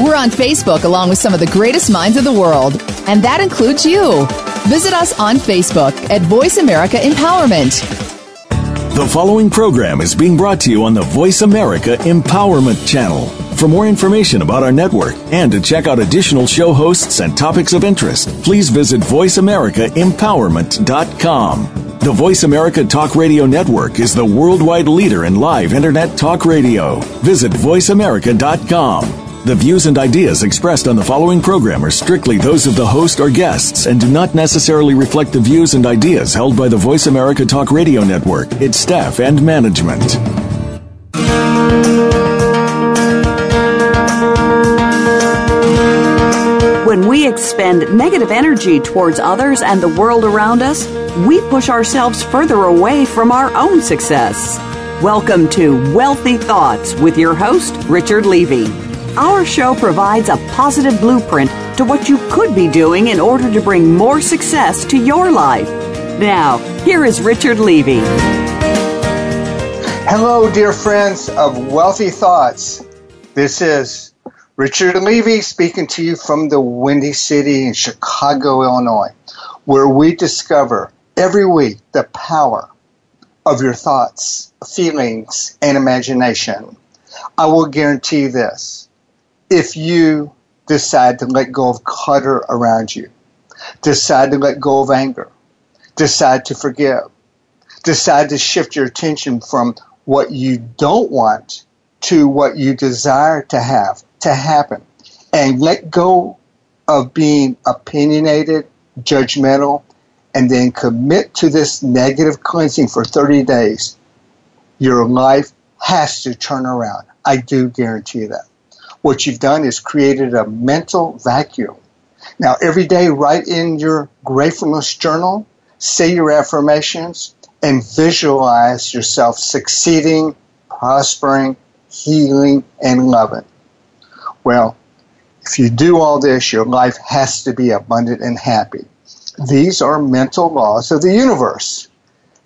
We're on Facebook along with some of the greatest minds of the world, and that includes you. Visit us on Facebook at Voice America Empowerment. The following program is being brought to you on the Voice America Empowerment Channel. For more information about our network and to check out additional show hosts and topics of interest, please visit VoiceAmericaEmpowerment.com. The Voice America Talk Radio Network is the worldwide leader in live Internet talk radio. Visit VoiceAmerica.com. The views and ideas expressed on the following program are strictly those of the host or guests and do not necessarily reflect the views and ideas held by the Voice America Talk Radio Network, its staff, and management. When we expend negative energy towards others and the world around us, we push ourselves further away from our own success. Welcome to Wealthy Thoughts with your host, Richard Levy. Our show provides a positive blueprint to what you could be doing in order to bring more success to your life. Now, here is Richard Levy. Hello, dear friends of Wealthy Thoughts. This is Richard Levy speaking to you from the Windy City in Chicago, Illinois, where we discover every week the power of your thoughts, feelings, and imagination. I will guarantee this if you decide to let go of clutter around you, decide to let go of anger, decide to forgive, decide to shift your attention from what you don't want to what you desire to have to happen, and let go of being opinionated, judgmental, and then commit to this negative cleansing for 30 days, your life has to turn around. I do guarantee that. What you've done is created a mental vacuum. Now, every day, write in your gratefulness journal, say your affirmations, and visualize yourself succeeding, prospering, healing, and loving. Well, if you do all this, your life has to be abundant and happy. These are mental laws of the universe.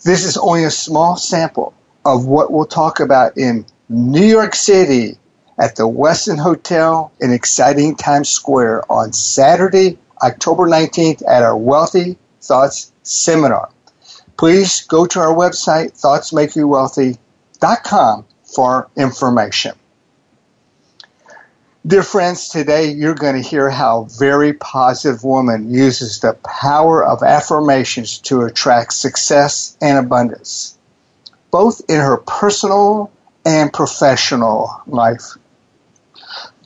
This is only a small sample of what we'll talk about in New York City, at the Westin Hotel in exciting Times Square on Saturday, October 19th at our Wealthy Thoughts Seminar. Please go to our website, thoughtsmakeyouwealthy.com for information. Dear friends, today you're going to hear how very positive woman uses the power of affirmations to attract success and abundance, both in her personal and professional life.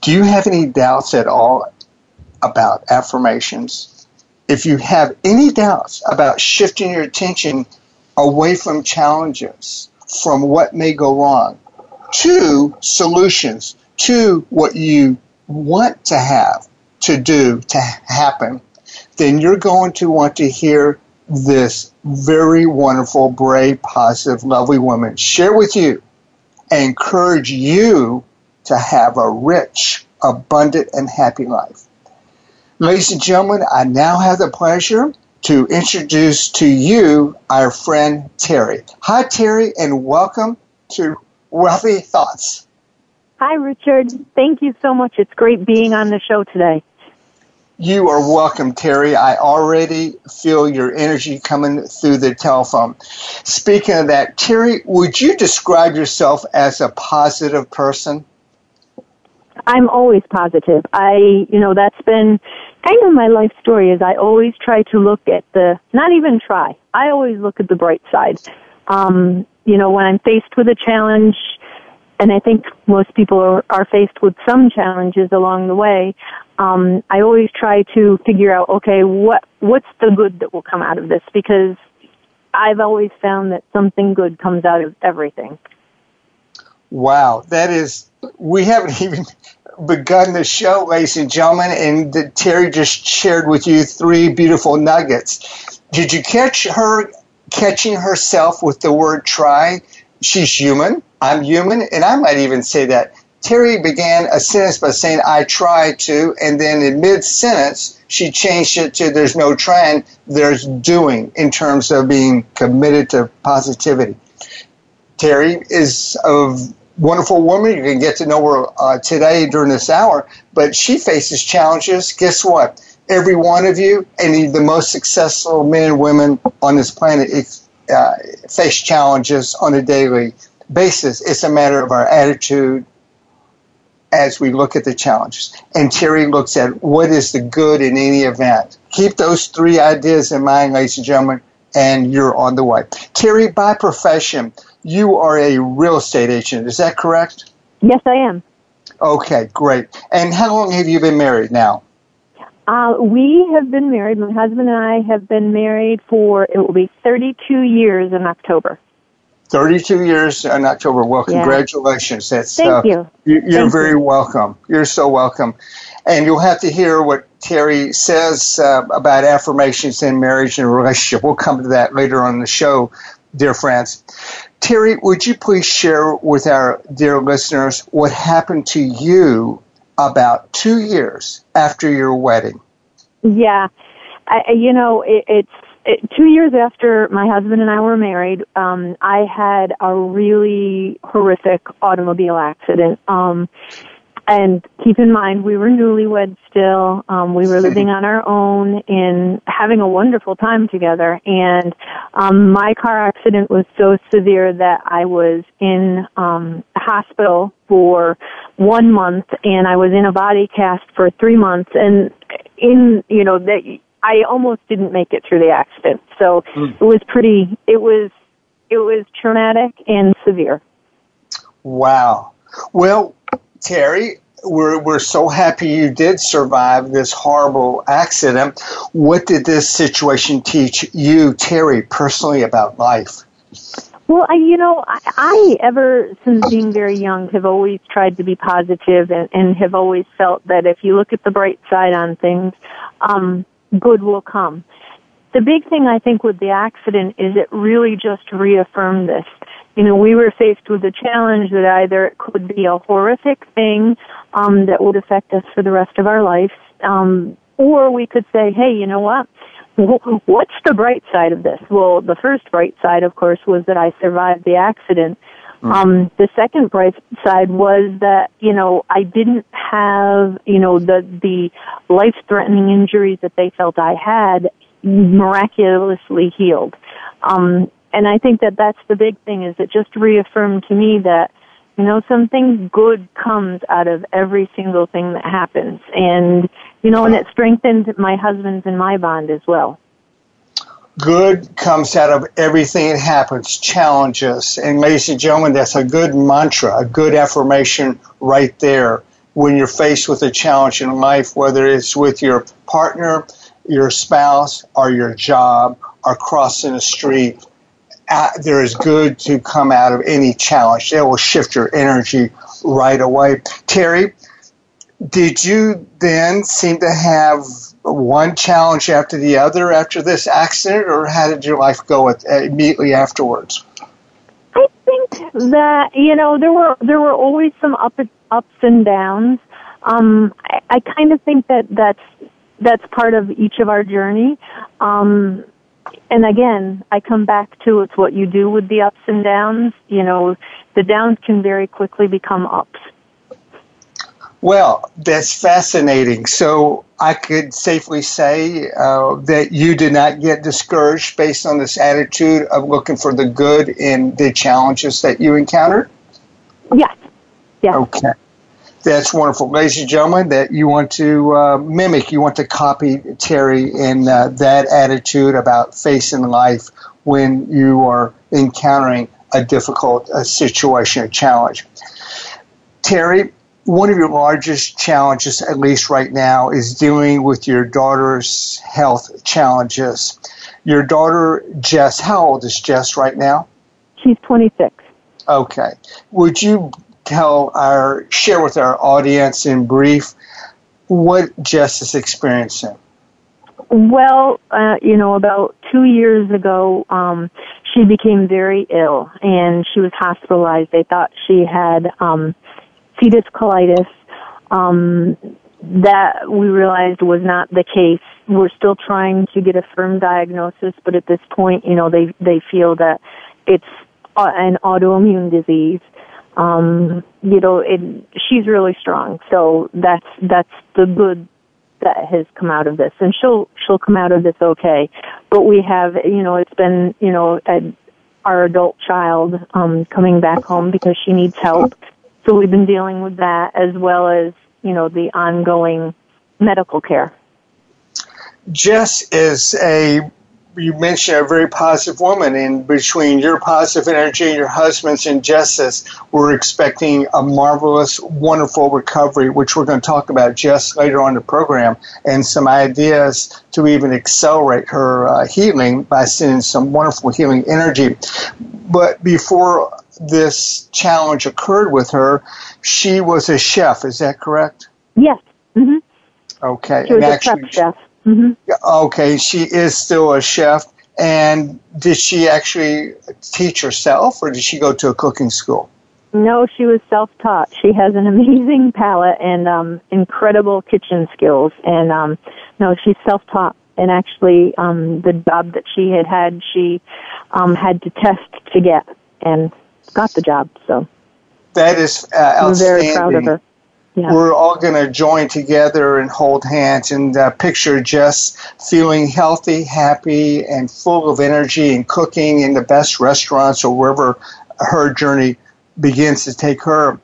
Do you have any doubts at all about affirmations? If you have any doubts about shifting your attention away from challenges, from what may go wrong, to solutions, to what you want to have, to do, to happen, then you're going to want to hear this very wonderful, brave, positive, lovely woman share with you and encourage you to have a rich, abundant, and happy life. Ladies and gentlemen, I now have the pleasure to introduce to you our friend Terri. Hi, Terri, and welcome to Wealthy Thoughts. Hi, Richard. Thank you so much. It's great being on the show today. You are welcome, Terri. I already feel your energy coming through the telephone. Speaking of that, Terri, would you describe yourself as a positive person? I'm always positive. I, you know, that's been kind of my life story is I always try to look at the, not even try, I always look at the bright side. Um, you know, when I'm faced with a challenge, and I think most people are, are faced with some challenges along the way, um, I always try to figure out, okay, what, what's the good that will come out of this? Because I've always found that something good comes out of everything. Wow, that is, we haven't even begun the show, ladies and gentlemen, and Terri just shared with you three beautiful nuggets. Did you catch her catching herself with the word try? She's human. I'm human. And I might even say that. Terri began a sentence by saying, I try to, and then in mid sentence, she changed it to there's no trying, there's doing in terms of being committed to positivity. Terri is of wonderful woman. You can get to know her uh, today during this hour, but she faces challenges. Guess what? Every one of you, any the most successful men and women on this planet, uh, face challenges on a daily basis. It's a matter of our attitude as we look at the challenges. And Terri looks at what is the good in any event. Keep those three ideas in mind, ladies and gentlemen, and you're on the way. Terri, by profession, you are a real estate agent. Is that correct? Yes, I am. Okay, great. And how long have you been married now? Uh, we have been married. My husband and I have been married for it will be 32 years in October. 32 years in October. Well, congratulations. Yeah. That's, Thank uh, you. You're Thank very you. welcome. You're so welcome. And you'll have to hear what Terri says uh, about affirmations in marriage and relationship. We'll come to that later on the show, dear friends. Terri, would you please share with our dear listeners what happened to you about two years after your wedding? Yeah. I, you know, it, it's it, two years after my husband and I were married, um, I had a really horrific automobile accident. Um, and keep in mind, we were newlyweds still. Um, we were living on our own and having a wonderful time together. And um, my car accident was so severe that I was in um, a hospital for one month, and I was in a body cast for three months. And in you know that I almost didn't make it through the accident. So mm. it was pretty, it was, it was traumatic and severe. Wow. Well, Terri, we're, we're so happy you did survive this horrible accident. What did this situation teach you, Terri, personally about life? Well, I, you know, I, I ever since being very young have always tried to be positive and, and have always felt that if you look at the bright side on things, um, good will come. The big thing I think with the accident is it really just reaffirmed this. You know, we were faced with a challenge that either it could be a horrific thing um, that would affect us for the rest of our lives, um, or we could say, hey, you know what? What's the bright side of this? Well, the first bright side, of course, was that I survived the accident. Mm. Um, the second bright side was that, you know, I didn't have, you know, the, the life-threatening injuries that they felt I had miraculously healed. Um, and I think that that's the big thing is it just reaffirmed to me that, you know, something good comes out of every single thing that happens. And, you know, and it strengthened my husband's and my bond as well good comes out of everything that happens, challenges. And ladies and gentlemen, that's a good mantra, a good affirmation right there. When you're faced with a challenge in life, whether it's with your partner, your spouse, or your job, or crossing the street, there is good to come out of any challenge. It will shift your energy right away. Terri, did you then seem to have one challenge after the other after this accident, or how did your life go at, uh, immediately afterwards? I think that you know there were there were always some up ups and downs. Um, I, I kind of think that that's that's part of each of our journey. Um, and again, I come back to it's what you do with the ups and downs. You know, the downs can very quickly become ups. Well, that's fascinating. So I could safely say uh, that you did not get discouraged based on this attitude of looking for the good in the challenges that you encountered? Yes. Yes. Okay. That's wonderful. Ladies and gentlemen, that you want to uh, mimic, you want to copy Terri in uh, that attitude about facing life when you are encountering a difficult uh, situation, a challenge. Terri, one of your largest challenges, at least right now, is dealing with your daughter's health challenges. Your daughter, Jess, how old is Jess right now? She's 26. Okay. Would you tell our, share with our audience in brief what Jess is experiencing? Well, uh, you know, about two years ago, um, she became very ill and she was hospitalized. They thought she had, um, fetus colitis um, that we realized was not the case. We're still trying to get a firm diagnosis, but at this point, you know, they they feel that it's an autoimmune disease. Um, you know, it, she's really strong. So that's that's the good that has come out of this, and she'll she'll come out of this okay. But we have, you know, it's been, you know, a, our adult child um, coming back home because she needs help. So we've been dealing with that as well as, you know, the ongoing medical care. Jess is a you mentioned a very positive woman, and between your positive energy and your husband's injustice, we're expecting a marvelous, wonderful recovery, which we're going to talk about just later on the program, and some ideas to even accelerate her uh, healing by sending some wonderful healing energy. But before this challenge occurred with her, she was a chef. Is that correct? Yes. Mm-hmm. Okay. She was and a actually, chef. Mm-hmm. Okay, she is still a chef. And did she actually teach herself, or did she go to a cooking school? No, she was self-taught. She has an amazing palate and um, incredible kitchen skills. And um, no, she's self-taught. And actually, um, the job that she had had, she um, had to test to get, and got the job. So that is uh, outstanding. I'm very proud of her yeah. we're all going to join together and hold hands and uh, picture Jess feeling healthy, happy, and full of energy and cooking in the best restaurants or wherever her journey begins to take her.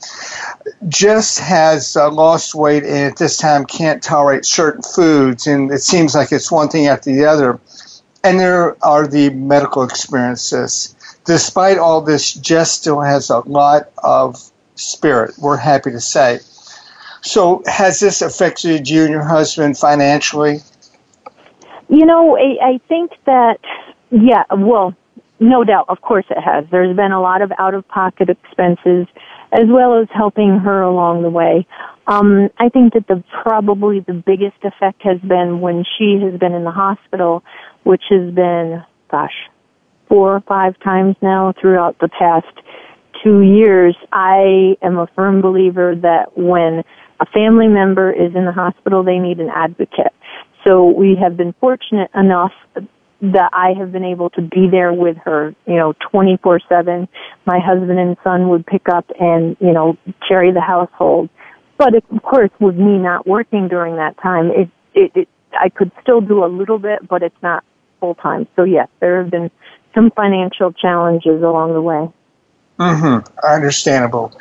Jess has uh, lost weight and at this time can't tolerate certain foods, and it seems like it's one thing after the other. And there are the medical experiences. Despite all this, Jess still has a lot of spirit, we're happy to say. So, has this affected you and your husband financially? You know, I, I think that, yeah, well, no doubt, of course it has. There's been a lot of out of pocket expenses as well as helping her along the way. Um, I think that the probably the biggest effect has been when she has been in the hospital, which has been, gosh, four or five times now throughout the past two years. I am a firm believer that when a family member is in the hospital, they need an advocate. So we have been fortunate enough that I have been able to be there with her, you know, 24-7. My husband and son would pick up and, you know, carry the household. But of course, with me not working during that time, it, it, it I could still do a little bit, but it's not full time. So yes, there have been some financial challenges along the way. Mm-hmm. Understandable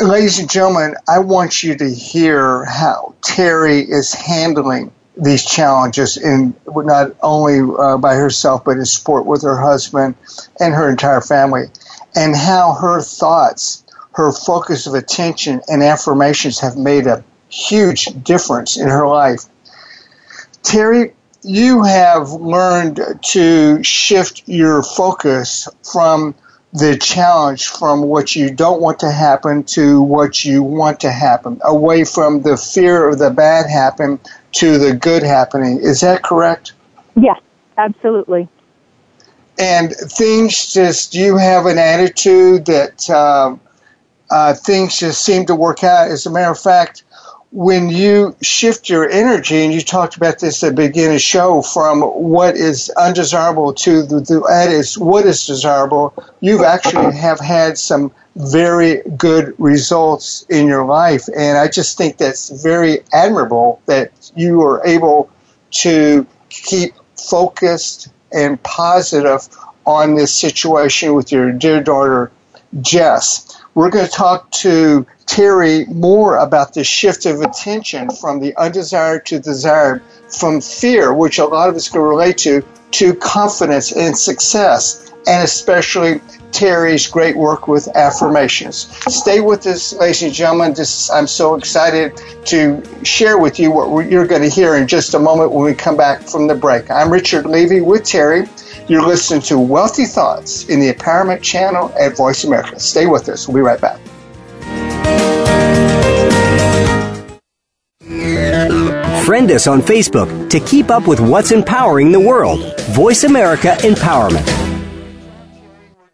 ladies and gentlemen, I want you to hear how Terri is handling these challenges in not only uh, by herself but in support with her husband and her entire family, and how her thoughts, her focus of attention, and affirmations have made a huge difference in her life. Terri, you have learned to shift your focus from the challenge from what you don't want to happen to what you want to happen, away from the fear of the bad happen to the good happening. Is that correct? Yes, absolutely. And things just, you have an attitude that uh, uh, things just seem to work out. As a matter of fact, when you shift your energy, and you talked about this at the beginning of the show, from what is undesirable to the, the that is what is desirable, you've actually have had some very good results in your life. And I just think that's very admirable that you are able to keep focused and positive on this situation with your dear daughter, Jess. We're going to talk to Terri more about the shift of attention from the undesired to desired, from fear, which a lot of us can relate to, to confidence and success, and especially Terri's great work with affirmations. Stay with us, ladies and gentlemen. This, I'm so excited to share with you what you're going to hear in just a moment when we come back from the break. I'm Richard Levy with Terri. You're listening to Wealthy Thoughts in the Empowerment Channel at Voice America. Stay with us. We'll be right back. Friend us on Facebook to keep up with what's empowering the world. Voice America Empowerment.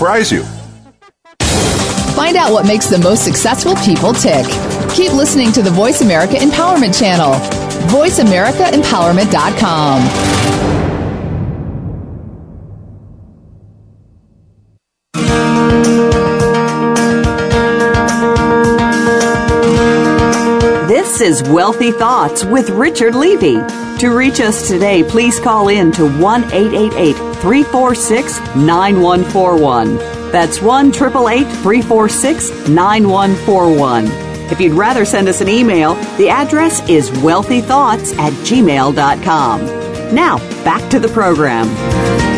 surprise you. Find out what makes the most successful people tick. Keep listening to the Voice America Empowerment Channel. VoiceAmericaEmpowerment.com. This is Wealthy Thoughts with Richard Levy. To reach us today, please call in to 1 888 346 9141. That's 1 888 346 9141. If you'd rather send us an email, the address is wealthythoughts at gmail.com. Now, back to the program.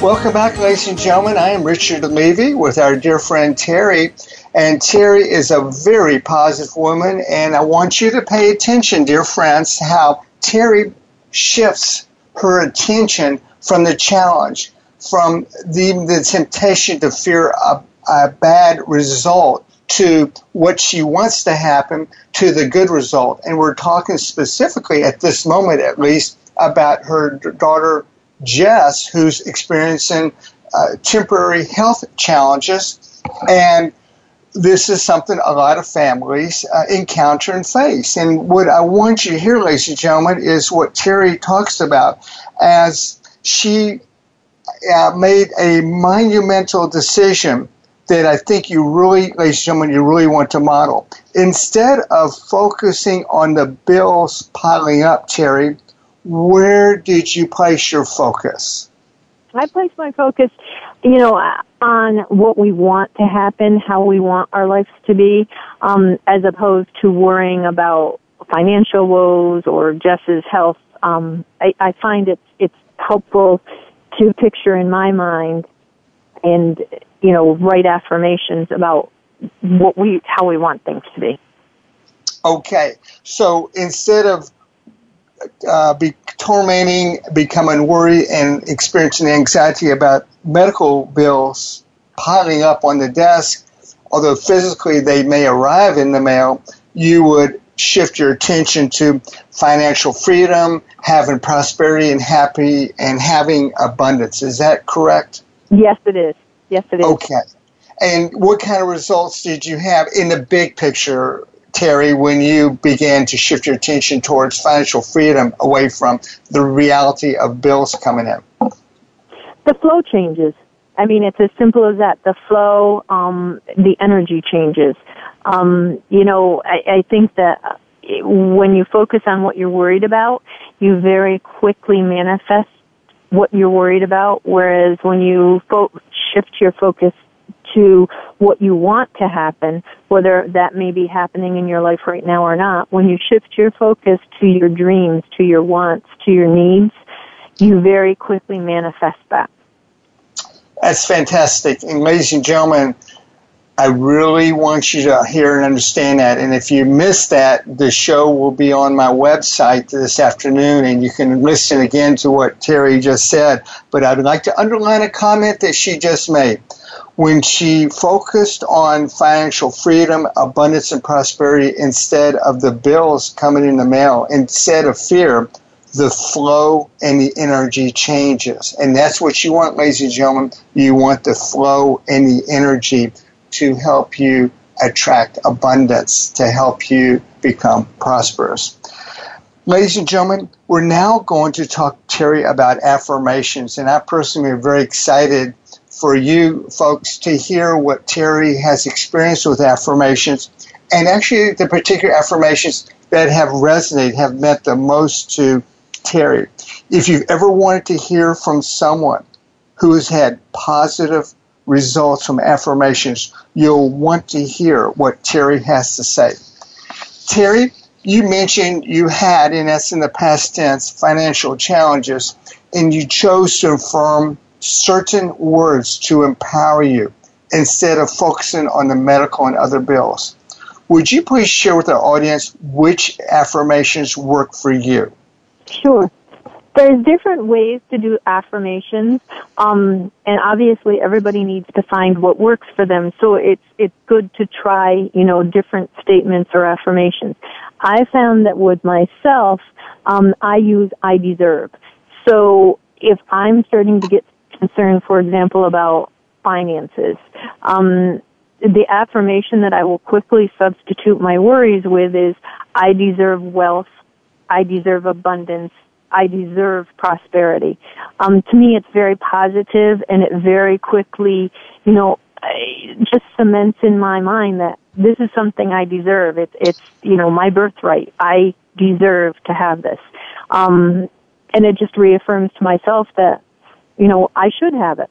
Welcome back, ladies and gentlemen. I am Richard Levy with our dear friend Terri. And Terri is a very positive woman, and I want you to pay attention, dear friends, how Terri shifts her attention from the challenge, from the, the temptation to fear a, a bad result to what she wants to happen to the good result. And we're talking specifically at this moment, at least, about her daughter Jess, who's experiencing uh, temporary health challenges. And this is something a lot of families uh, encounter and face. And what I want you to hear, ladies and gentlemen, is what Terri talks about as she uh, made a monumental decision that I think you really, ladies and gentlemen, you really want to model. Instead of focusing on the bills piling up, Terri, where did you place your focus? I place my focus, you know, on what we want to happen, how we want our lives to be, um, as opposed to worrying about financial woes or Jess's health. Um, I, I find it's it's helpful to picture in my mind and you know write affirmations about what we how we want things to be. Okay, so instead of uh, be tormenting, becoming worried, and experiencing anxiety about medical bills piling up on the desk, although physically they may arrive in the mail, you would shift your attention to financial freedom, having prosperity and happy and having abundance. Is that correct? Yes, it is. Yes, it is. Okay. And what kind of results did you have in the big picture Terri, when you began to shift your attention towards financial freedom away from the reality of bills coming in? The flow changes. I mean, it's as simple as that. The flow, um, the energy changes. Um, you know, I, I think that when you focus on what you're worried about, you very quickly manifest what you're worried about. Whereas when you fo- shift your focus to what you want to happen, whether that may be happening in your life right now or not, when you shift your focus to your dreams, to your wants, to your needs, you very quickly manifest that. That's fantastic. And ladies and gentlemen, I really want you to hear and understand that. And if you missed that, the show will be on my website this afternoon and you can listen again to what Terri just said. But I'd like to underline a comment that she just made when she focused on financial freedom, abundance, and prosperity instead of the bills coming in the mail, instead of fear, the flow and the energy changes. And that's what you want, ladies and gentlemen. You want the flow and the energy to help you attract abundance, to help you become prosperous. Ladies and gentlemen, we're now going to talk, Terri, about affirmations. And I personally am very excited for you folks to hear what Terri has experienced with affirmations and actually the particular affirmations that have resonated, have meant the most to Terri. If you've ever wanted to hear from someone who has had positive results from affirmations, you'll want to hear what Terri has to say. Terri, you mentioned you had, and that's in the past tense, financial challenges, and you chose to affirm certain words to empower you instead of focusing on the medical and other bills. Would you please share with our audience which affirmations work for you? Sure. There's different ways to do affirmations, um, and obviously everybody needs to find what works for them. So it's it's good to try, you know, different statements or affirmations. I found that with myself, um, I use "I deserve." So if I'm starting to get concerned, for example, about finances, um, the affirmation that I will quickly substitute my worries with is I deserve wealth, I deserve abundance, I deserve prosperity. Um, to me, it's very positive and it very quickly, you know, just cements in my mind that this is something I deserve. It's, it's, you know, my birthright. I deserve to have this. Um, and it just reaffirms to myself that, you know, I should have it.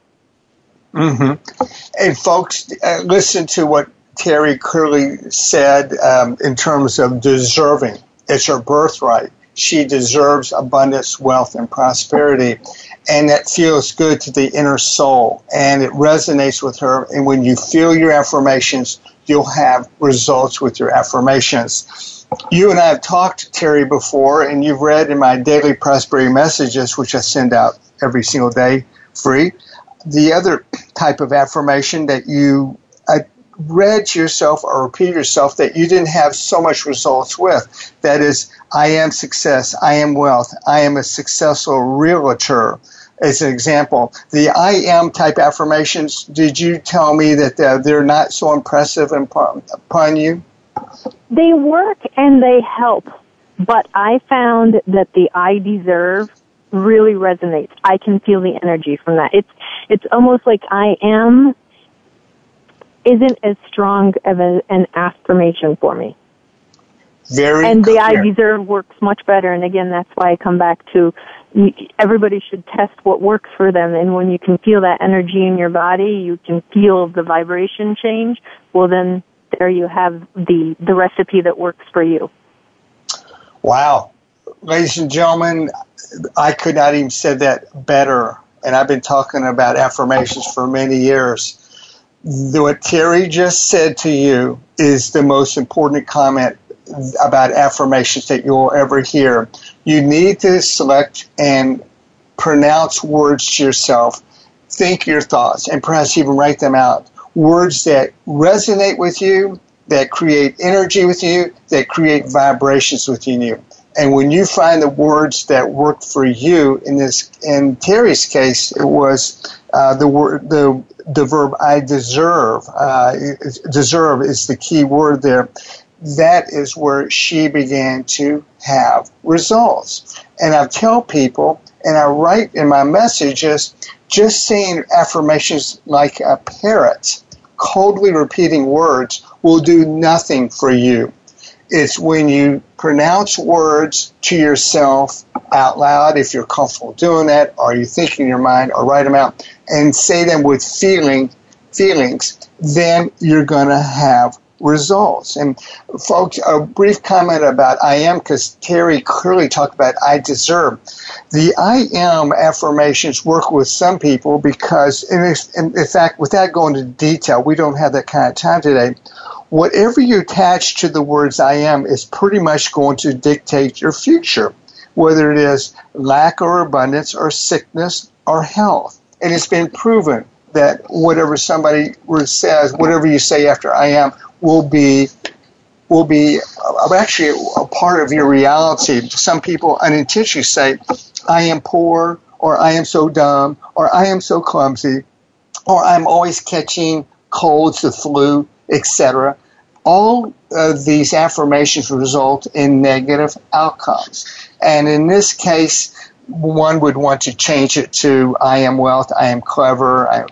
Mm-hmm. And folks, uh, listen to what Terri Curley said um, in terms of deserving. It's her birthright. She deserves abundance, wealth, and prosperity. And that feels good to the inner soul. And it resonates with her. And when you feel your affirmations, you'll have results with your affirmations. You and I have talked, Terri, before, and you've read in my daily prosperity messages, which I send out every single day free the other type of affirmation that you uh, read to yourself or repeat yourself that you didn't have so much results with. That is, I am success, I am wealth, I am a successful realtor. As an example, the I am type affirmations, did you tell me that they're not so impressive upon you? They work and they help, but I found that the I deserve really resonates. I can feel the energy from that. It's it's almost like I am isn't as strong of a, an affirmation for me. Very and the clear. I deserve works much better. And again, that's why I come back to everybody should test what works for them. And when you can feel that energy in your body, you can feel the vibration change. Well, then there you have the the recipe that works for you. Wow, ladies and gentlemen, I could not even said that better. And I've been talking about affirmations for many years. What Terri just said to you is the most important comment about affirmations that you'll ever hear. You need to select and pronounce words to yourself, think your thoughts, and perhaps even write them out. Words that resonate with you, that create energy with you, that create vibrations within you. And when you find the words that work for you, in this, in Terri's case, it was uh, the word, the the verb "I deserve." Uh, deserve is the key word there. That is where she began to have results. And I tell people, and I write in my messages, just saying affirmations like a parrot, coldly repeating words, will do nothing for you. It's when you pronounce words to yourself out loud, if you're comfortable doing that, or you think in your mind, or write them out, and say them with feeling, feelings, then you're going to have results. And folks, a brief comment about I am, because Terri clearly talked about I deserve. The I am affirmations work with some people because, in, in fact, without going into detail, we don't have that kind of time today whatever you attach to the words I am is pretty much going to dictate your future, whether it is lack or abundance or sickness or health. And it's been proven that whatever somebody says, whatever you say after I am, will be will be uh, actually a part of your reality. Some people unintentionally say, I am poor, or I am so dumb, or I am so clumsy, or I'm always catching colds, the flu, etc. all of these affirmations result in negative outcomes. And in this case, one would want to change it to I am wealth, I am clever, I,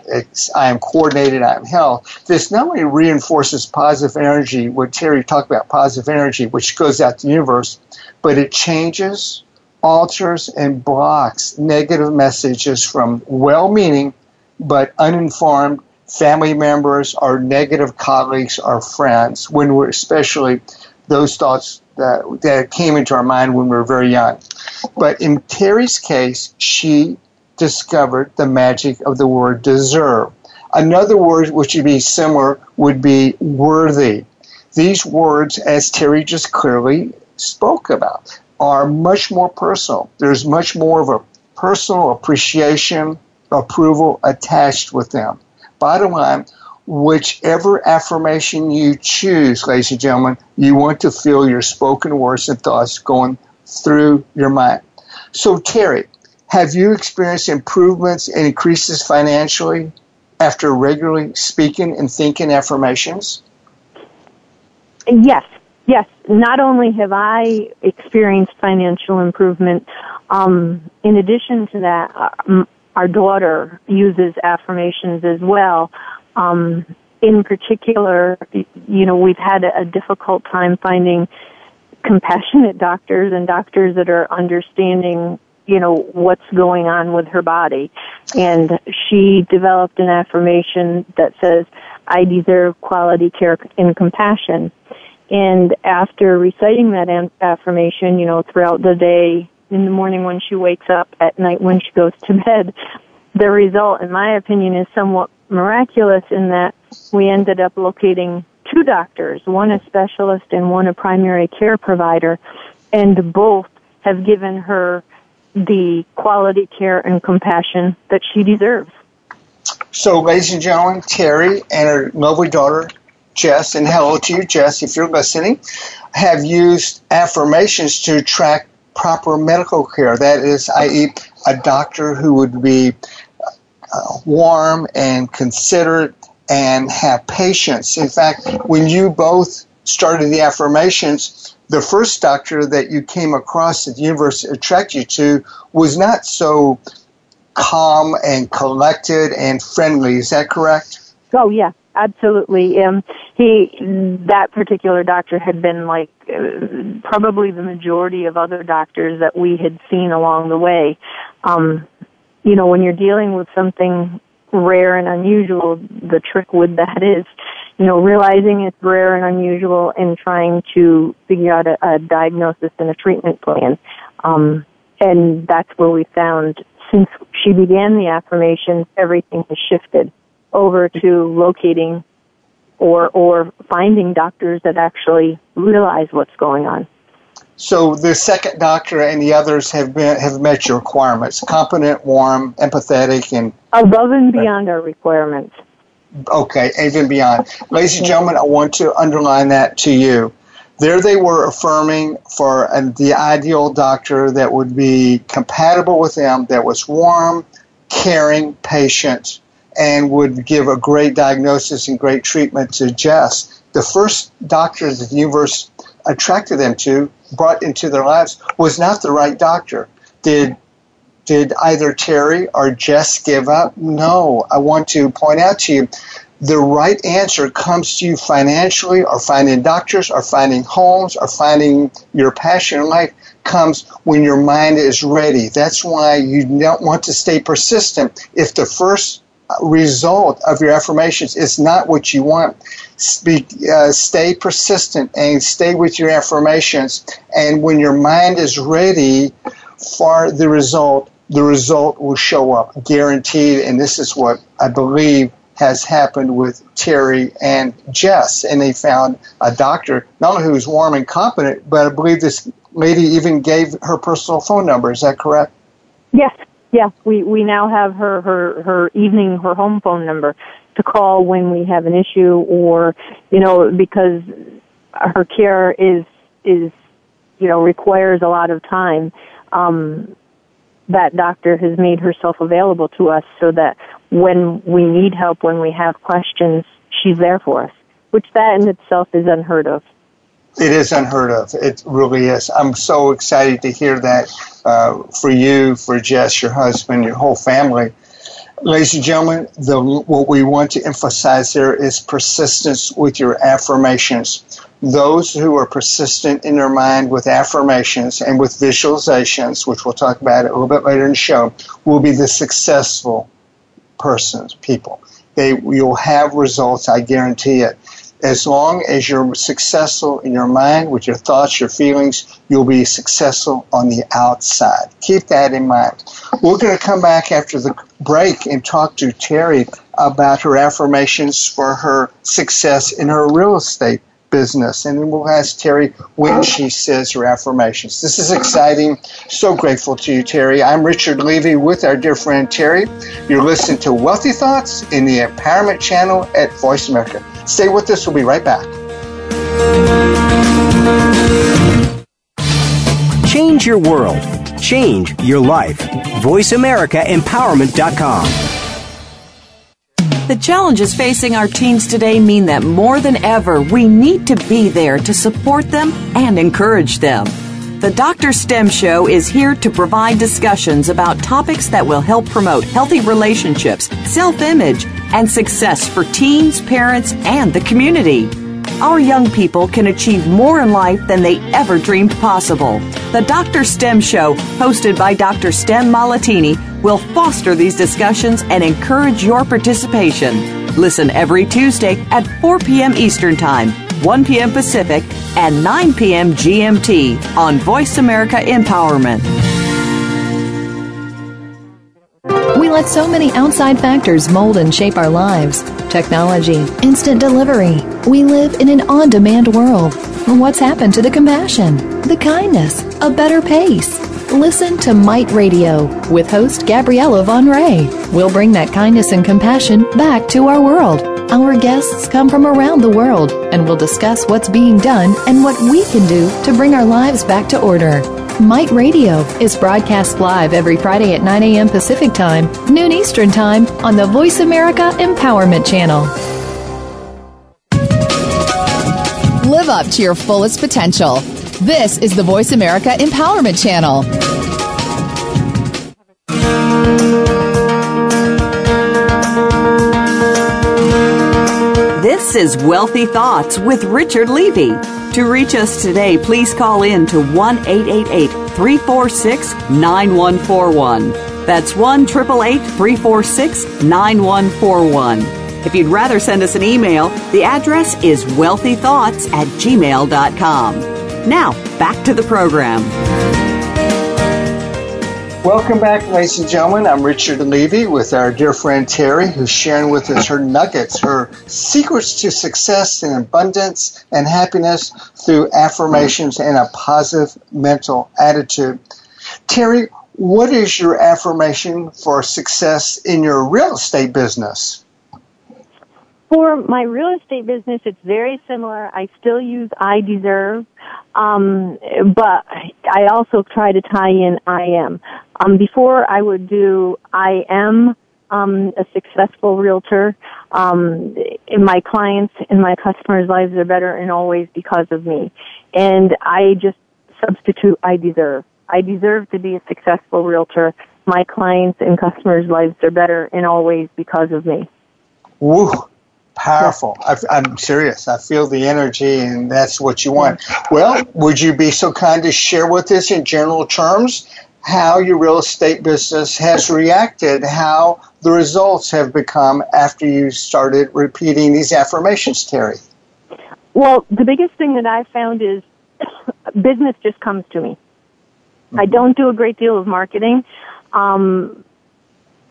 I, am coordinated, I am health. This not only reinforces positive energy, what Terri talked about, positive energy, which goes out to the universe, but it changes, alters, and blocks negative messages from well meaning but uninformed family members, our negative colleagues, our friends, when we're especially those thoughts that, that came into our mind when we were very young. But in Terri's case, she discovered the magic of the word deserve. Another word which would be similar would be worthy. These words, as Terri just clearly spoke about, are much more personal. There's much more of a personal appreciation, approval attached with them. Bottom line, whichever affirmation you choose, ladies and gentlemen, you want to feel your spoken words and thoughts going through your mind. So, Terri, have you experienced improvements and increases financially after regularly speaking and thinking affirmations? Yes, yes. Not only have I experienced financial improvement, um, in addition to that, uh, our daughter uses affirmations as well. Um, in particular, you know, we've had a difficult time finding compassionate doctors and doctors that are understanding, you know, what's going on with her body. And she developed an affirmation that says, I deserve quality care and compassion. And after reciting that affirmation, you know, throughout the day, in the morning when she wakes up, at night when she goes to bed, the result, in my opinion, is somewhat miraculous in that we ended up locating two doctors, one a specialist and one a primary care provider, and both have given her the quality care and compassion that she deserves. So, ladies and gentlemen, Terri and her lovely daughter, Jess, and hello to you, Jess, if you're listening, have used affirmations to attract proper medical care. That is, i.e., a doctor who would be uh, warm and considerate and have patience. In fact, when you both started the affirmations, the first doctor that you came across that the universe attracted you to was not so calm and collected and friendly. Is that correct? Oh yeah, absolutely. Um, he that particular doctor had been like uh, probably the majority of other doctors that we had seen along the way. Um, you know, when you're dealing with something rare and unusual, the trick with that is, you know, realizing it's rare and unusual and trying to figure out a, a diagnosis and a treatment plan. Um, and that's where we found since she began the affirmations, everything has shifted over to locating or or finding doctors that actually realize what's going on. So the second doctor and the others have been have met your requirements: competent, warm, empathetic, and above and beyond our requirements. Okay, even beyond. Ladies and gentlemen, I want to underline that to you. There they were affirming for a, the ideal doctor that would be compatible with them, that was warm, caring, patient, and would give a great diagnosis and great treatment to Jess. The first doctor that the universe attracted them to, brought into their lives, was not the right doctor. Did did either Terri or Jess give up? No. I want to point out to you the right answer comes to you financially or finding doctors or finding homes or finding your passion in life comes when your mind is ready. That's why you don't want to stay persistent. If the first result of your affirmations is not what you want, Speak, uh, stay persistent and stay with your affirmations. And when your mind is ready for the result, the result will show up, guaranteed. And this is what I believe has happened with Terri and Jess. And they found a doctor, not only who was warm and competent, but I believe this lady even gave her personal phone number. Is that correct? Yes. Yeah, we, we now have her, her, her evening, her home phone number to call when we have an issue or, you know, because her care is, is, you know, requires a lot of time. Um, that doctor has made herself available to us so that when we need help, when we have questions, she's there for us. which that in itself is unheard of. It is unheard of. It really is. I'm so excited to hear that uh, for you, for Jess, your husband, your whole family. Ladies and gentlemen, the, what we want to emphasize there is persistence with your affirmations. Those who are persistent in their mind with affirmations and with visualizations, which we'll talk about a little bit later in the show, will be the successful persons, people. They, you'll have results, I guarantee it as long as you're successful in your mind with your thoughts, your feelings, you'll be successful on the outside. Keep that in mind. We're going to come back after the break and talk to Terri about her affirmations for her success in her real estate business. And then we'll ask Terri when she says her affirmations. This is exciting. So grateful to you, Terri. I'm Richard Levy with our dear friend Terri. You're listening to Wealthy Thoughts in the Empowerment Channel at Voice America. Stay with us. We'll be right back. Change your world. Change your life. VoiceAmericaEmpowerment.com. The challenges facing our teens today mean that more than ever, we need to be there to support them and encourage them. The Dr. STEM Show is here to provide discussions about topics that will help promote healthy relationships, self image, and success for teens, parents, and the community. Our young people can achieve more in life than they ever dreamed possible. The Dr. STEM Show, hosted by Dr. STEM Mahlatini, will foster these discussions and encourage your participation. Listen every Tuesday at 4 p.m. Eastern Time, 1 p.m. Pacific, and 9 p.m. GMT on Voice America Empowerment. We let so many outside factors mold and shape our lives technology, instant delivery. We live in an on demand world. What's happened to the compassion, the kindness, a better pace? Listen to Might Radio with host Gabriella Von Ray. We'll bring that kindness and compassion back to our world. Our guests come from around the world and we'll discuss what's being done and what we can do to bring our lives back to order. Might Radio is broadcast live every Friday at 9 a.m. Pacific Time, noon Eastern Time on the Voice America Empowerment Channel. Live up to your fullest potential. This is the Voice America Empowerment Channel. This is Wealthy Thoughts with Richard Levy. To reach us today, please call in to 1 888 346 9141. That's 1 888 346 9141. If you'd rather send us an email, the address is wealthythoughts at gmail.com. Now, back to the program. Welcome back, ladies and gentlemen. I'm Richard Levy with our dear friend Terri, who's sharing with us her nuggets, her secrets to success and abundance and happiness through affirmations and a positive mental attitude. Terri, what is your affirmation for success in your real estate business? For my real estate business, it's very similar. I still use I deserve, um, but I also try to tie in I am. Um, before I would do I am um, a successful realtor. Um, in my clients and my customers' lives are better and always because of me. And I just substitute I deserve. I deserve to be a successful realtor. My clients and customers' lives are better and always because of me. Woo powerful. I, am serious. I feel the energy, and that's what you want. Well, would you be so kind to share with us in general terms how your real estate business has reacted, how the results have become after you started repeating these affirmations, Terri? Well, the biggest thing that I've found is business just comes to me. Mm-hmm. I don't do a great deal of marketing. Um,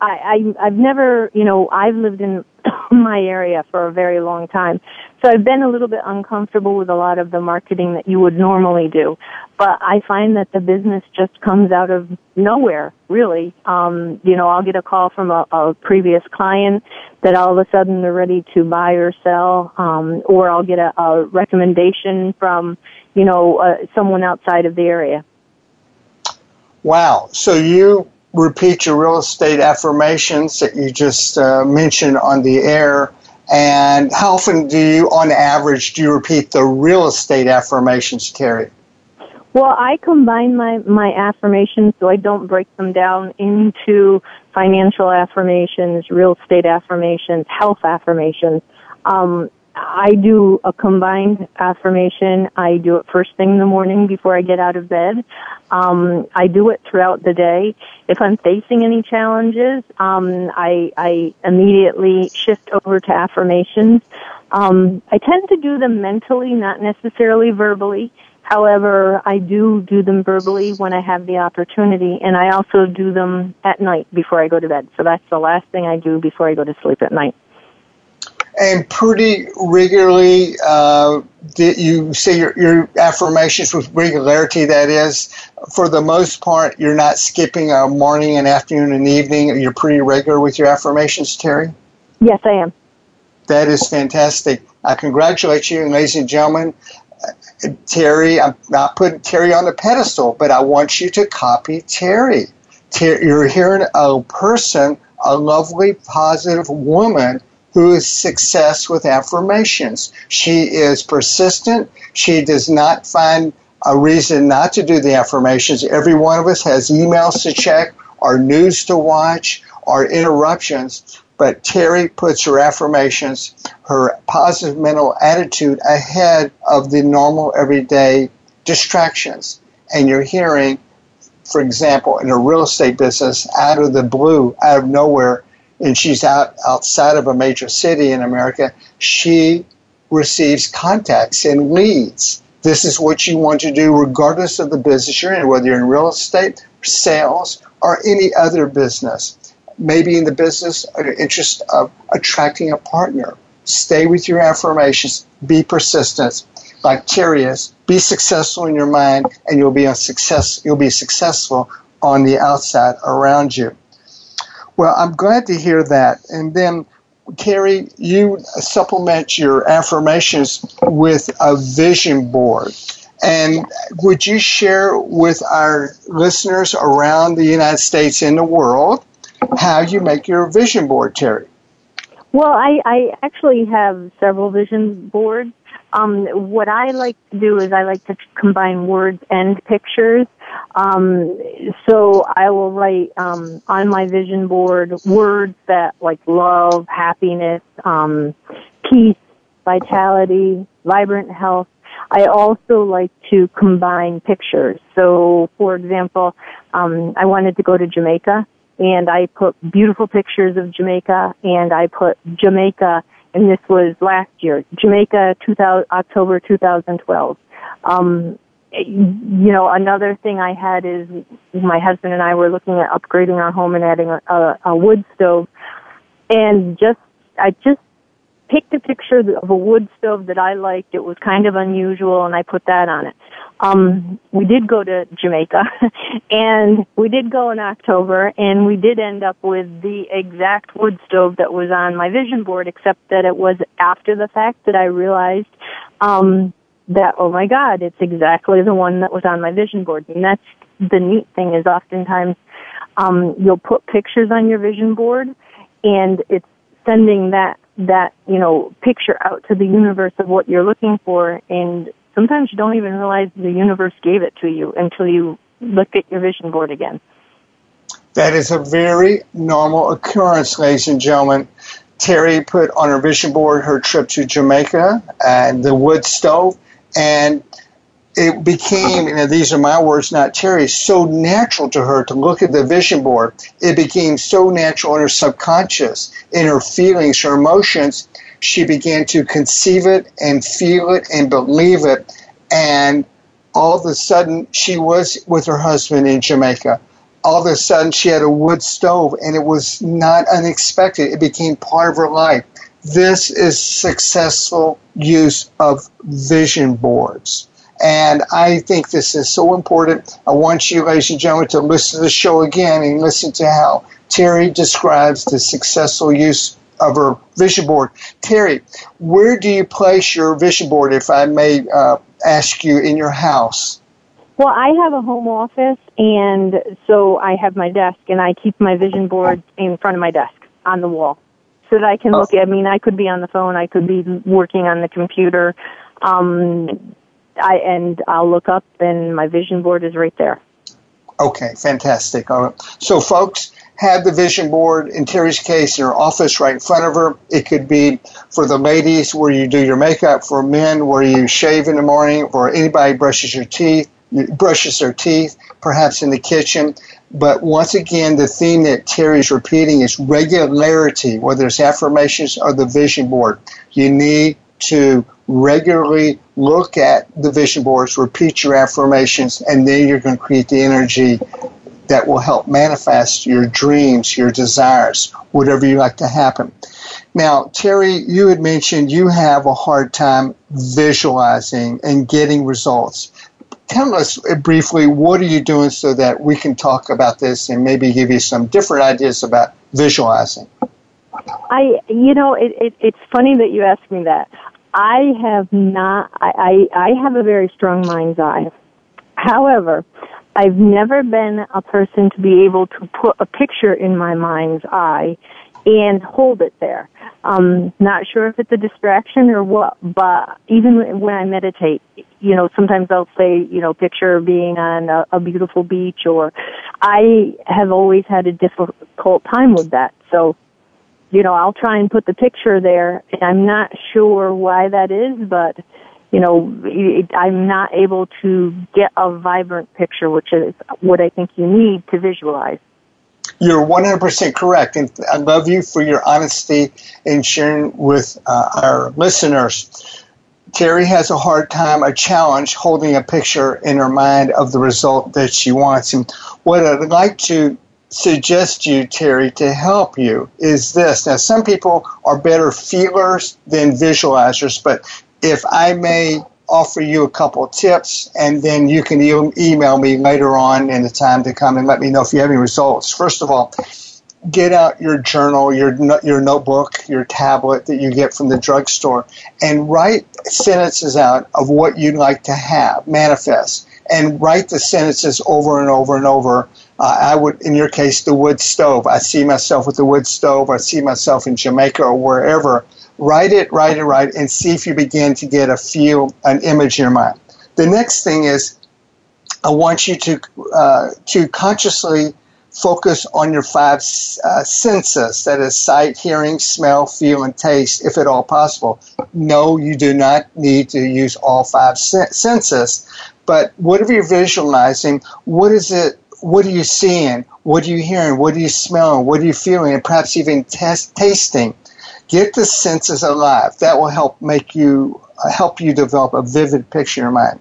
I, I I've never, you know, I've lived in my area for a very long time. So I've been a little bit uncomfortable with a lot of the marketing that you would normally do. But I find that the business just comes out of nowhere, really. Um, you know, I'll get a call from a, a previous client that all of a sudden they're ready to buy or sell, um, or I'll get a, a recommendation from, you know, uh, someone outside of the area. Wow. So you repeat your real estate affirmations that you just uh, mentioned on the air, And how often do you, on average, do you repeat the real estate affirmations, Terry? Well, I combine my, my affirmations so I don't break them down into financial affirmations, real estate affirmations, health affirmations. Um, I do a combined affirmation. I do it first thing in the morning before I get out of bed. Um, I do it throughout the day. If I'm facing any challenges, um, I, I immediately shift over to affirmations. Um, I tend to do them mentally, not necessarily verbally. However, I do do them verbally when I have the opportunity, and I also do them at night before I go to bed. So that's the last thing I do before I go to sleep at night and pretty regularly uh, you say your, your affirmations with regularity that is for the most part you're not skipping a morning and afternoon and evening you're pretty regular with your affirmations terri? Yes i am. That is fantastic. I congratulate you ladies and gentlemen. Terri i'm not putting terri on the pedestal but i want you to copy terri. You're hearing a person a lovely positive woman who is success with affirmations. She is persistent. She does not find a reason not to do the affirmations. Every one of us has emails to check, or news to watch, or interruptions. But Terri puts her affirmations, her positive mental attitude ahead of the normal everyday distractions. And you're hearing, for example, in a real estate business, out of the blue, out of nowhere, and she's out outside of a major city in America, she receives contacts and leads. This is what you want to do regardless of the business you're in, whether you're in real estate, sales, or any other business. Maybe in the business or interest of attracting a partner. Stay with your affirmations. Be persistent. Terri is, be successful in your mind and you'll be a success, you'll be successful on the outside around you. Well, I'm glad to hear that. And then, Carrie, you supplement your affirmations with a vision board. And would you share with our listeners around the United States and the world how you make your vision board, Terri? Well, I, I actually have several vision boards. Um, what I like to do is I like to combine words and pictures. Um, so I will write um, on my vision board words that like love, happiness, um, peace, vitality, vibrant health. I also like to combine pictures. So, for example, um, I wanted to go to Jamaica, and I put beautiful pictures of Jamaica, and I put Jamaica, and this was last year, Jamaica, 2000, October 2012. Um, you know, another thing I had is my husband and I were looking at upgrading our home and adding a, a, a wood stove, and just I just picked a picture of a wood stove that I liked. It was kind of unusual, and I put that on it. Um, we did go to Jamaica, and we did go in October, and we did end up with the exact wood stove that was on my vision board, except that it was after the fact that I realized um, that, oh my God, it's exactly the one that was on my vision board. And that's the neat thing is oftentimes um, you'll put pictures on your vision board and it's sending that, that, you know, picture out to the universe of what you're looking for and sometimes you don't even realize the universe gave it to you until you look at your vision board again. That is a very normal occurrence, ladies and gentlemen. Terri put on her vision board her trip to Jamaica and the wood stove and it became, you know, these are my words, not Terri's, so natural to her to look at the vision board. It became so natural in her subconscious, in her feelings, her emotions. She began to conceive it and feel it and believe it. And all of a sudden, she was with her husband in Jamaica. All of a sudden, she had a wood stove, and it was not unexpected. It became part of her life. This is successful use of vision boards. And I think this is so important. I want you, ladies and gentlemen, to listen to the show again and listen to how Terri describes the successful use of her vision board. Terri, where do you place your vision board, if I may uh, ask you, in your house? Well, I have a home office, and so I have my desk, and I keep my vision board in front of my desk on the wall. So that I can look. At. I mean, I could be on the phone, I could be working on the computer, um, I and I'll look up, and my vision board is right there. Okay, fantastic. All right. So, folks, have the vision board, in Terri's case, in her office right in front of her. It could be for the ladies where you do your makeup, for men where you shave in the morning, or anybody brushes your teeth, brushes their teeth, perhaps in the kitchen. But once again, the theme that Terri's repeating is regularity, whether it's affirmations or the vision board. You need to regularly look at the vision boards, repeat your affirmations, and then you're going to create the energy that will help manifest your dreams, your desires, whatever you like to happen. Now, Terri, you had mentioned you have a hard time visualizing and getting results. Tell us uh, briefly what are you doing so that we can talk about this and maybe give you some different ideas about visualizing. I, you know, it, it, it's funny that you ask me that. I have not. I, I I have a very strong mind's eye. However, I've never been a person to be able to put a picture in my mind's eye and hold it there. Um, not sure if it's a distraction or what, but even when I meditate, you know, sometimes I'll say, you know, picture being on a, a beautiful beach or I have always had a difficult time with that. So, you know, I'll try and put the picture there and I'm not sure why that is, but you know, I'm not able to get a vibrant picture, which is what I think you need to visualize. You're 100% correct. And I love you for your honesty in sharing with uh, our listeners. Terri has a hard time, a challenge holding a picture in her mind of the result that she wants. And what I'd like to suggest you, Terri, to help you is this. Now, some people are better feelers than visualizers, but if I may offer you a couple of tips, and then you can e- email me later on in the time to come and let me know if you have any results. First of all, get out your journal, your your notebook, your tablet that you get from the drugstore, and write sentences out of what you'd like to have manifest, and write the sentences over and over and over. Uh, I would, in your case, the wood stove. I see myself with the wood stove. I see myself in Jamaica or wherever write it, write it, write it, and see if you begin to get a feel, an image in your mind. The next thing is, I want you to uh, to consciously focus on your five uh, senses that is sight, hearing, smell, feel, and taste, if at all possible. No, you do not need to use all five senses, but whatever you're visualizing, what is it? What are you seeing? What are you hearing? What are you smelling? What are you feeling? And perhaps even test, tasting. Get the senses alive. That will help make you uh, help you develop a vivid picture in your mind.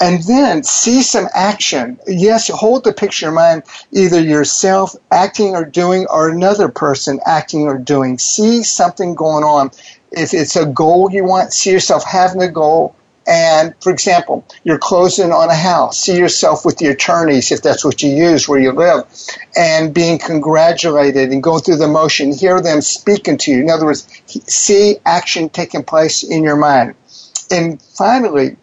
And then see some action. Yes, hold the picture in mind, either yourself acting or doing, or another person acting or doing. See something going on. If it's a goal you want, see yourself having a goal and for example, you're closing on a house. See yourself with the attorneys, if that's what you use where you live, and being congratulated and going through the motion. Hear them speaking to you. In other words, see action taking place in your mind. And finally,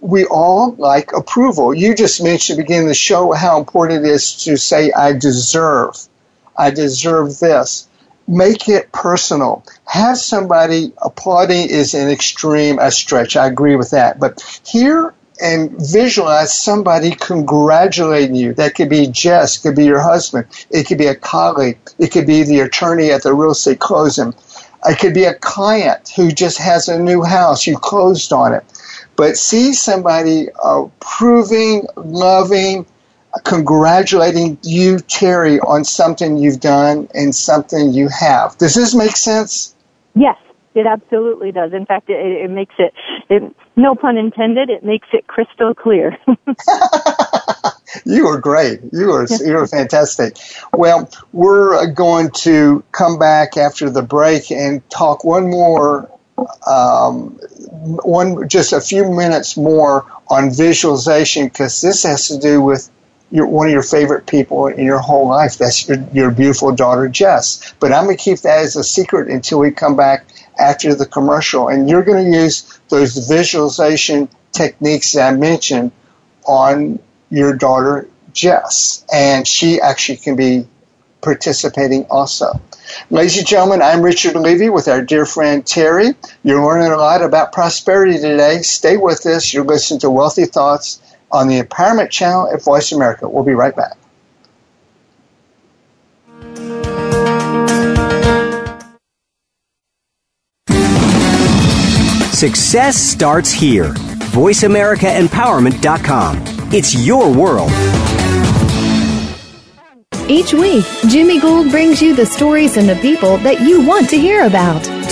we all like approval. You just mentioned at the beginning of the show how important it is to say, I deserve. I deserve this make it personal. Have somebody applauding is an extreme a stretch. I agree with that. But hear and visualize somebody congratulating you. That could be Jess, could be your husband, it could be a colleague, it could be the attorney at the real estate closing. It could be a client who just has a new house, you closed on it. But see somebody uh, approving, loving, congratulating you, Terri, on something you've done and something you have. Does this make sense? Yes, it absolutely does. In fact, it, it makes it, it, no pun intended, it makes it crystal clear. you were great. You were you were fantastic. Well, we're going to come back after the break and talk one more um, one just a few minutes more on visualization because this has to do with your, one of your favorite people in your whole life. That's your, your beautiful daughter, Jess. But I'm going to keep that as a secret until we come back after the commercial. And you're going to use those visualization techniques that I mentioned on your daughter, Jess. And she actually can be participating also. Ladies and gentlemen, I'm Richard Levy with our dear friend Terri. You're learning a lot about prosperity today. Stay with us. You're listening to Wealthy Thoughts on the Empowerment Channel at Voice America. We'll be right back. Success starts here. VoiceAmericaEmpowerment.com. It's your world. Each week, Jimmy Gould brings you the stories and the people that you want to hear about.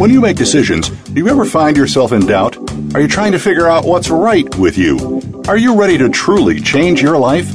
When you make decisions, do you ever find yourself in doubt? Are you trying to figure out what's right with you? Are you ready to truly change your life?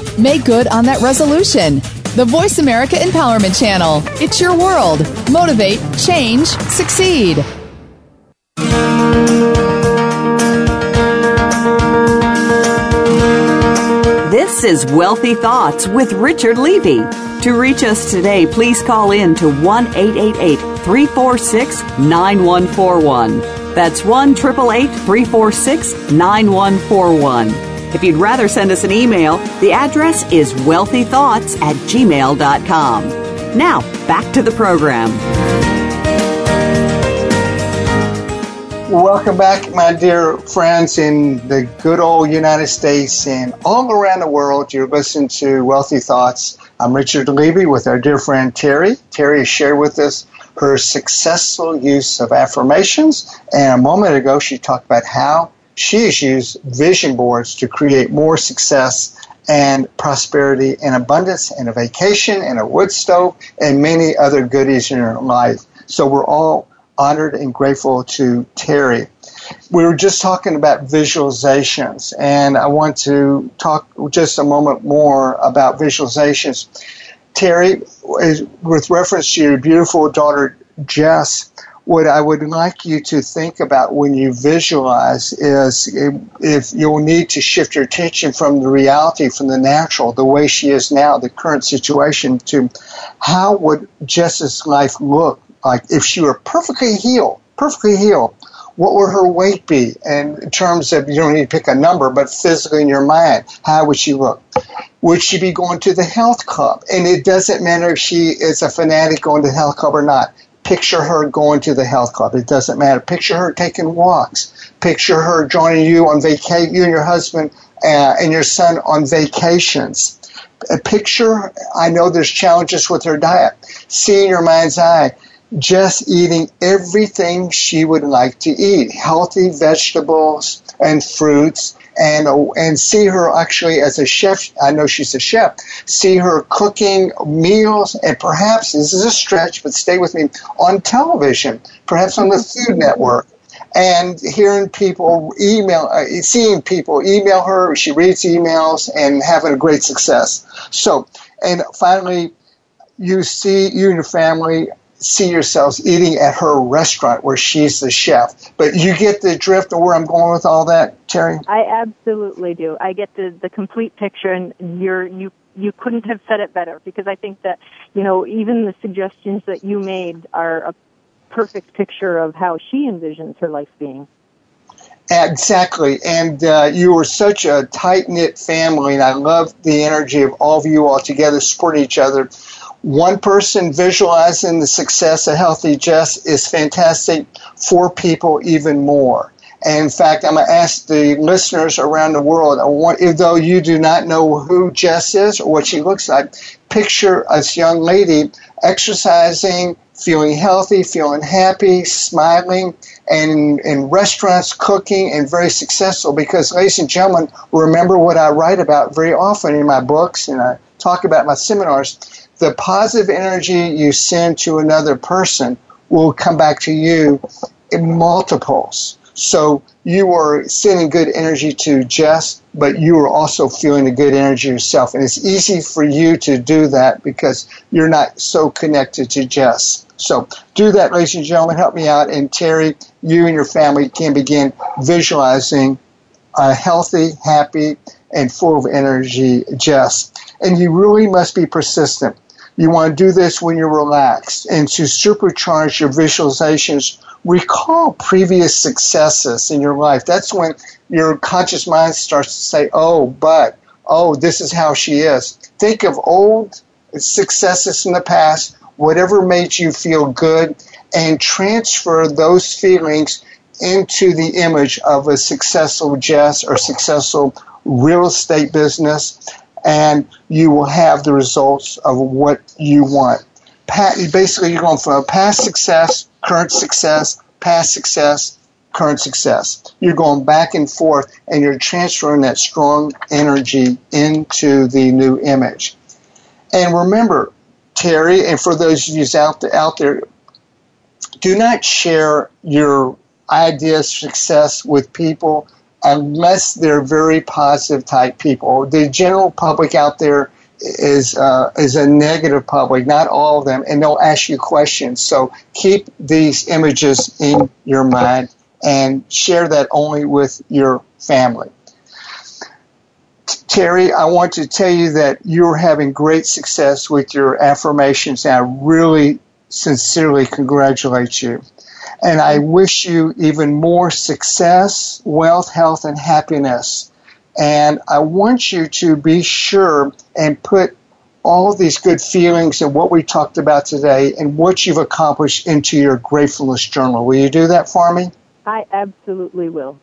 Make good on that resolution. The Voice America Empowerment Channel. It's your world. Motivate, change, succeed. This is Wealthy Thoughts with Richard Levy. To reach us today, please call in to 1 888 346 9141. That's 1 888 346 9141. If you'd rather send us an email, the address is wealthythoughts at gmail.com. Now, back to the program. Welcome back, my dear friends in the good old United States and all around the world. You're listening to Wealthy Thoughts. I'm Richard Levy with our dear friend Terri. Terri has shared with us her successful use of affirmations, and a moment ago she talked about how she used vision boards to create more success and prosperity and abundance and a vacation and a wood stove and many other goodies in her life. So we're all honored and grateful to Terri. We were just talking about visualizations, and I want to talk just a moment more about visualizations. Terri, with reference to your beautiful daughter Jess, what I would like you to think about when you visualize is if you'll need to shift your attention from the reality, from the natural, the way she is now, the current situation, to how would Jess's life look like if she were perfectly healed, perfectly healed. What would her weight be? And in terms of, you don't need to pick a number, but physically in your mind, how would she look? Would she be going to the health club? And it doesn't matter if she is a fanatic going to the health club or not Picture her going to the health club. It doesn't matter. Picture her taking walks. Picture her joining you on vacation, you and your husband uh, and your son on vacations. A picture, I know there's challenges with her diet. See in your mind's eye, just eating everything she would like to eat. Healthy vegetables and fruits and and see her actually as a chef. I know she's a chef. See her cooking meals, and perhaps this is a stretch, but stay with me on television, perhaps on the Food Network. And hearing people email, uh, seeing people email her, she reads emails and having a great success. So, and finally, you see you and your family see yourselves eating at her restaurant where she's the chef. But you get the drift of where I'm going with all that, Terri? I absolutely do. I get the, the complete picture and you're, you, you couldn't have said it better because I think that, you know, even the suggestions that you made are a perfect picture of how she envisions her life being. Exactly. And uh, you were such a tight knit family, and I love the energy of all of you all together supporting each other one person visualizing the success of Healthy Jess is fantastic. Four people, even more. And in fact, I'm going to ask the listeners around the world, want, though you do not know who Jess is or what she looks like, picture this young lady exercising feeling healthy, feeling happy, smiling, and in, restaurants, cooking, and very successful. Because, ladies and gentlemen, remember what I write about very often in my books and I talk about my seminars. The positive energy you send to another person will come back to you in multiples. So you are sending good energy to Jess, but you are also feeling the good energy yourself. And it's easy for you to do that because you're not so connected to Jess. So do that, ladies and gentlemen. Help me out. And Terri, you and your family can begin visualizing a healthy, happy, and full of energy Jess. And you really must be persistent. You want to do this when you're relaxed. And to supercharge your visualizations, recall previous successes in your life. That's when your conscious mind starts to say, oh, but, oh, this is how she is. Think of old successes in the past, whatever made you feel good, and transfer those feelings into the image of a successful Jess or successful real estate business, and you will have the results of what you want. Basically, you're going from past success current success, past success, current success. You're going back and forth and you're transferring that strong energy into the new image. And remember, Terri, and for those of you out, out there, do not share your ideas of success with people unless they're very positive type people. The general public out there is uh, is a negative public, not all of them, and they'll ask you questions. So keep these images in your mind and share that only with your family. Terri, I want to tell you that you're having great success with your affirmations, and I really sincerely congratulate you. And I wish you even more success, wealth, health, and happiness and I want you to be sure and put all these good feelings and what we talked about today and what you've accomplished into your gratefulness journal. Will you do that for me? I absolutely will.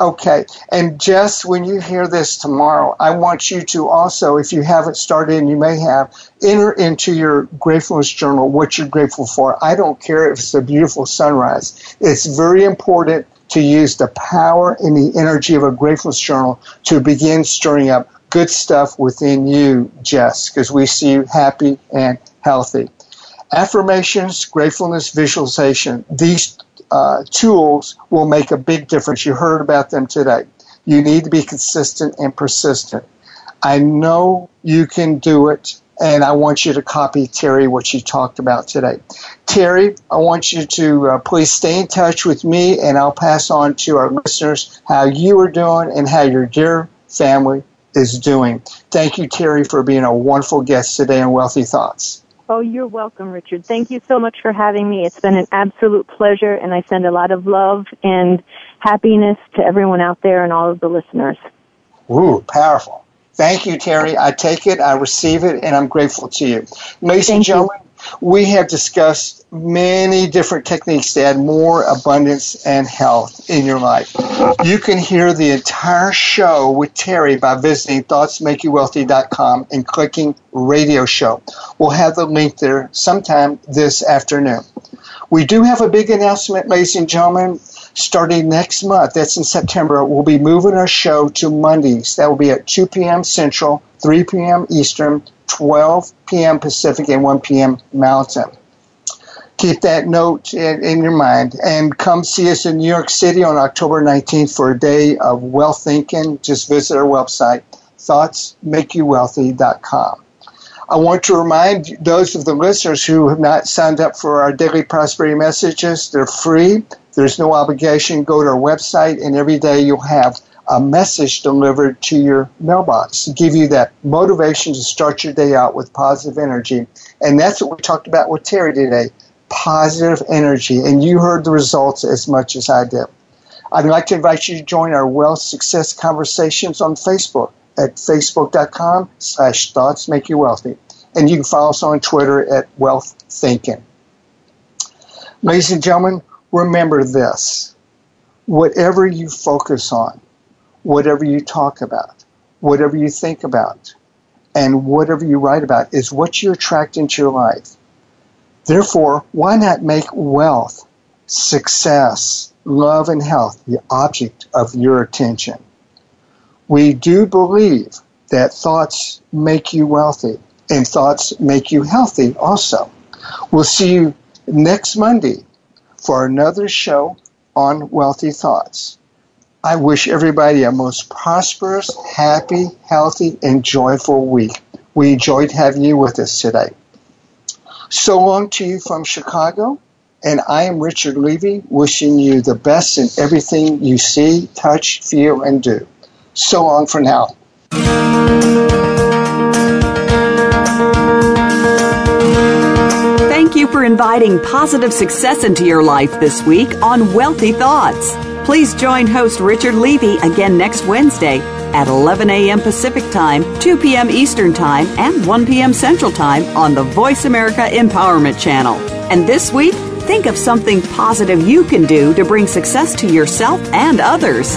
Okay. And Jess, when you hear this tomorrow, I want you to also, if you haven't started and you may have, enter into your gratefulness journal what you're grateful for. I don't care if it's a beautiful sunrise. It's very important to use the power and the energy of a gratefulness journal to begin stirring up good stuff within you, Jess, because we see you happy and healthy. Affirmations, gratefulness, visualization, these uh, tools will make a big difference. You heard about them today. You need to be consistent and persistent. I know you can do it and I want you to copy Terri what she talked about today. Terri, I want you to uh, please stay in touch with me, and I'll pass on to our listeners how you are doing and how your dear family is doing. Thank you, Terri, for being a wonderful guest today on Wealthy Thoughts. Oh, you're welcome, Richard. Thank you so much for having me. It's been an absolute pleasure, and I send a lot of love and happiness to everyone out there and all of the listeners. Ooh, powerful. Thank you, Terri. I take it, I receive it, and I'm grateful to you. Ladies Thank and gentlemen, you. We have discussed many different techniques to add more abundance and health in your life. You can hear the entire show with Terri by visiting thoughtsmakeyouwealthy.com and clicking radio show. We'll have the link there sometime this afternoon. We do have a big announcement, ladies and gentlemen starting next month, that's in September, we'll be moving our show to Mondays. That will be at 2 p.m. Central, 3 p.m. Eastern, 12 p.m. Pacific, and 1 p.m. Mountain. Keep that note in, in your mind and come see us in New York City on October 19th for a day of wealth thinking. Just visit our website, thoughtsmakeyouwealthy.com. I want to remind those of the listeners who have not signed up for our daily prosperity messages, they're free. There's no obligation. Go to our website, and every day you'll have a message delivered to your mailbox to give you that motivation to start your day out with positive energy. And that's what we talked about with Terri today positive energy. And you heard the results as much as I did. I'd like to invite you to join our Wealth Success Conversations on Facebook at facebook.com slash thoughts make you wealthy. And you can follow us on Twitter at Wealth Thinking. Ladies and gentlemen, remember this whatever you focus on, whatever you talk about, whatever you think about, and whatever you write about is what you attract into your life. Therefore, why not make wealth, success, love, and health the object of your attention? We do believe that thoughts make you wealthy and thoughts make you healthy also. We'll see you next Monday for another show on wealthy thoughts. I wish everybody a most prosperous, happy, healthy, and joyful week. We enjoyed having you with us today. So long to you from Chicago, and I am Richard Levy, wishing you the best in everything you see, touch, feel, and do. So long for now. Thank you for inviting positive success into your life this week on Wealthy Thoughts. Please join host Richard Levy again next Wednesday at 11 a.m. Pacific Time, 2 p.m. Eastern Time, and 1 p.m. Central Time on the Voice America Empowerment Channel. And this week, think of something positive you can do to bring success to yourself and others.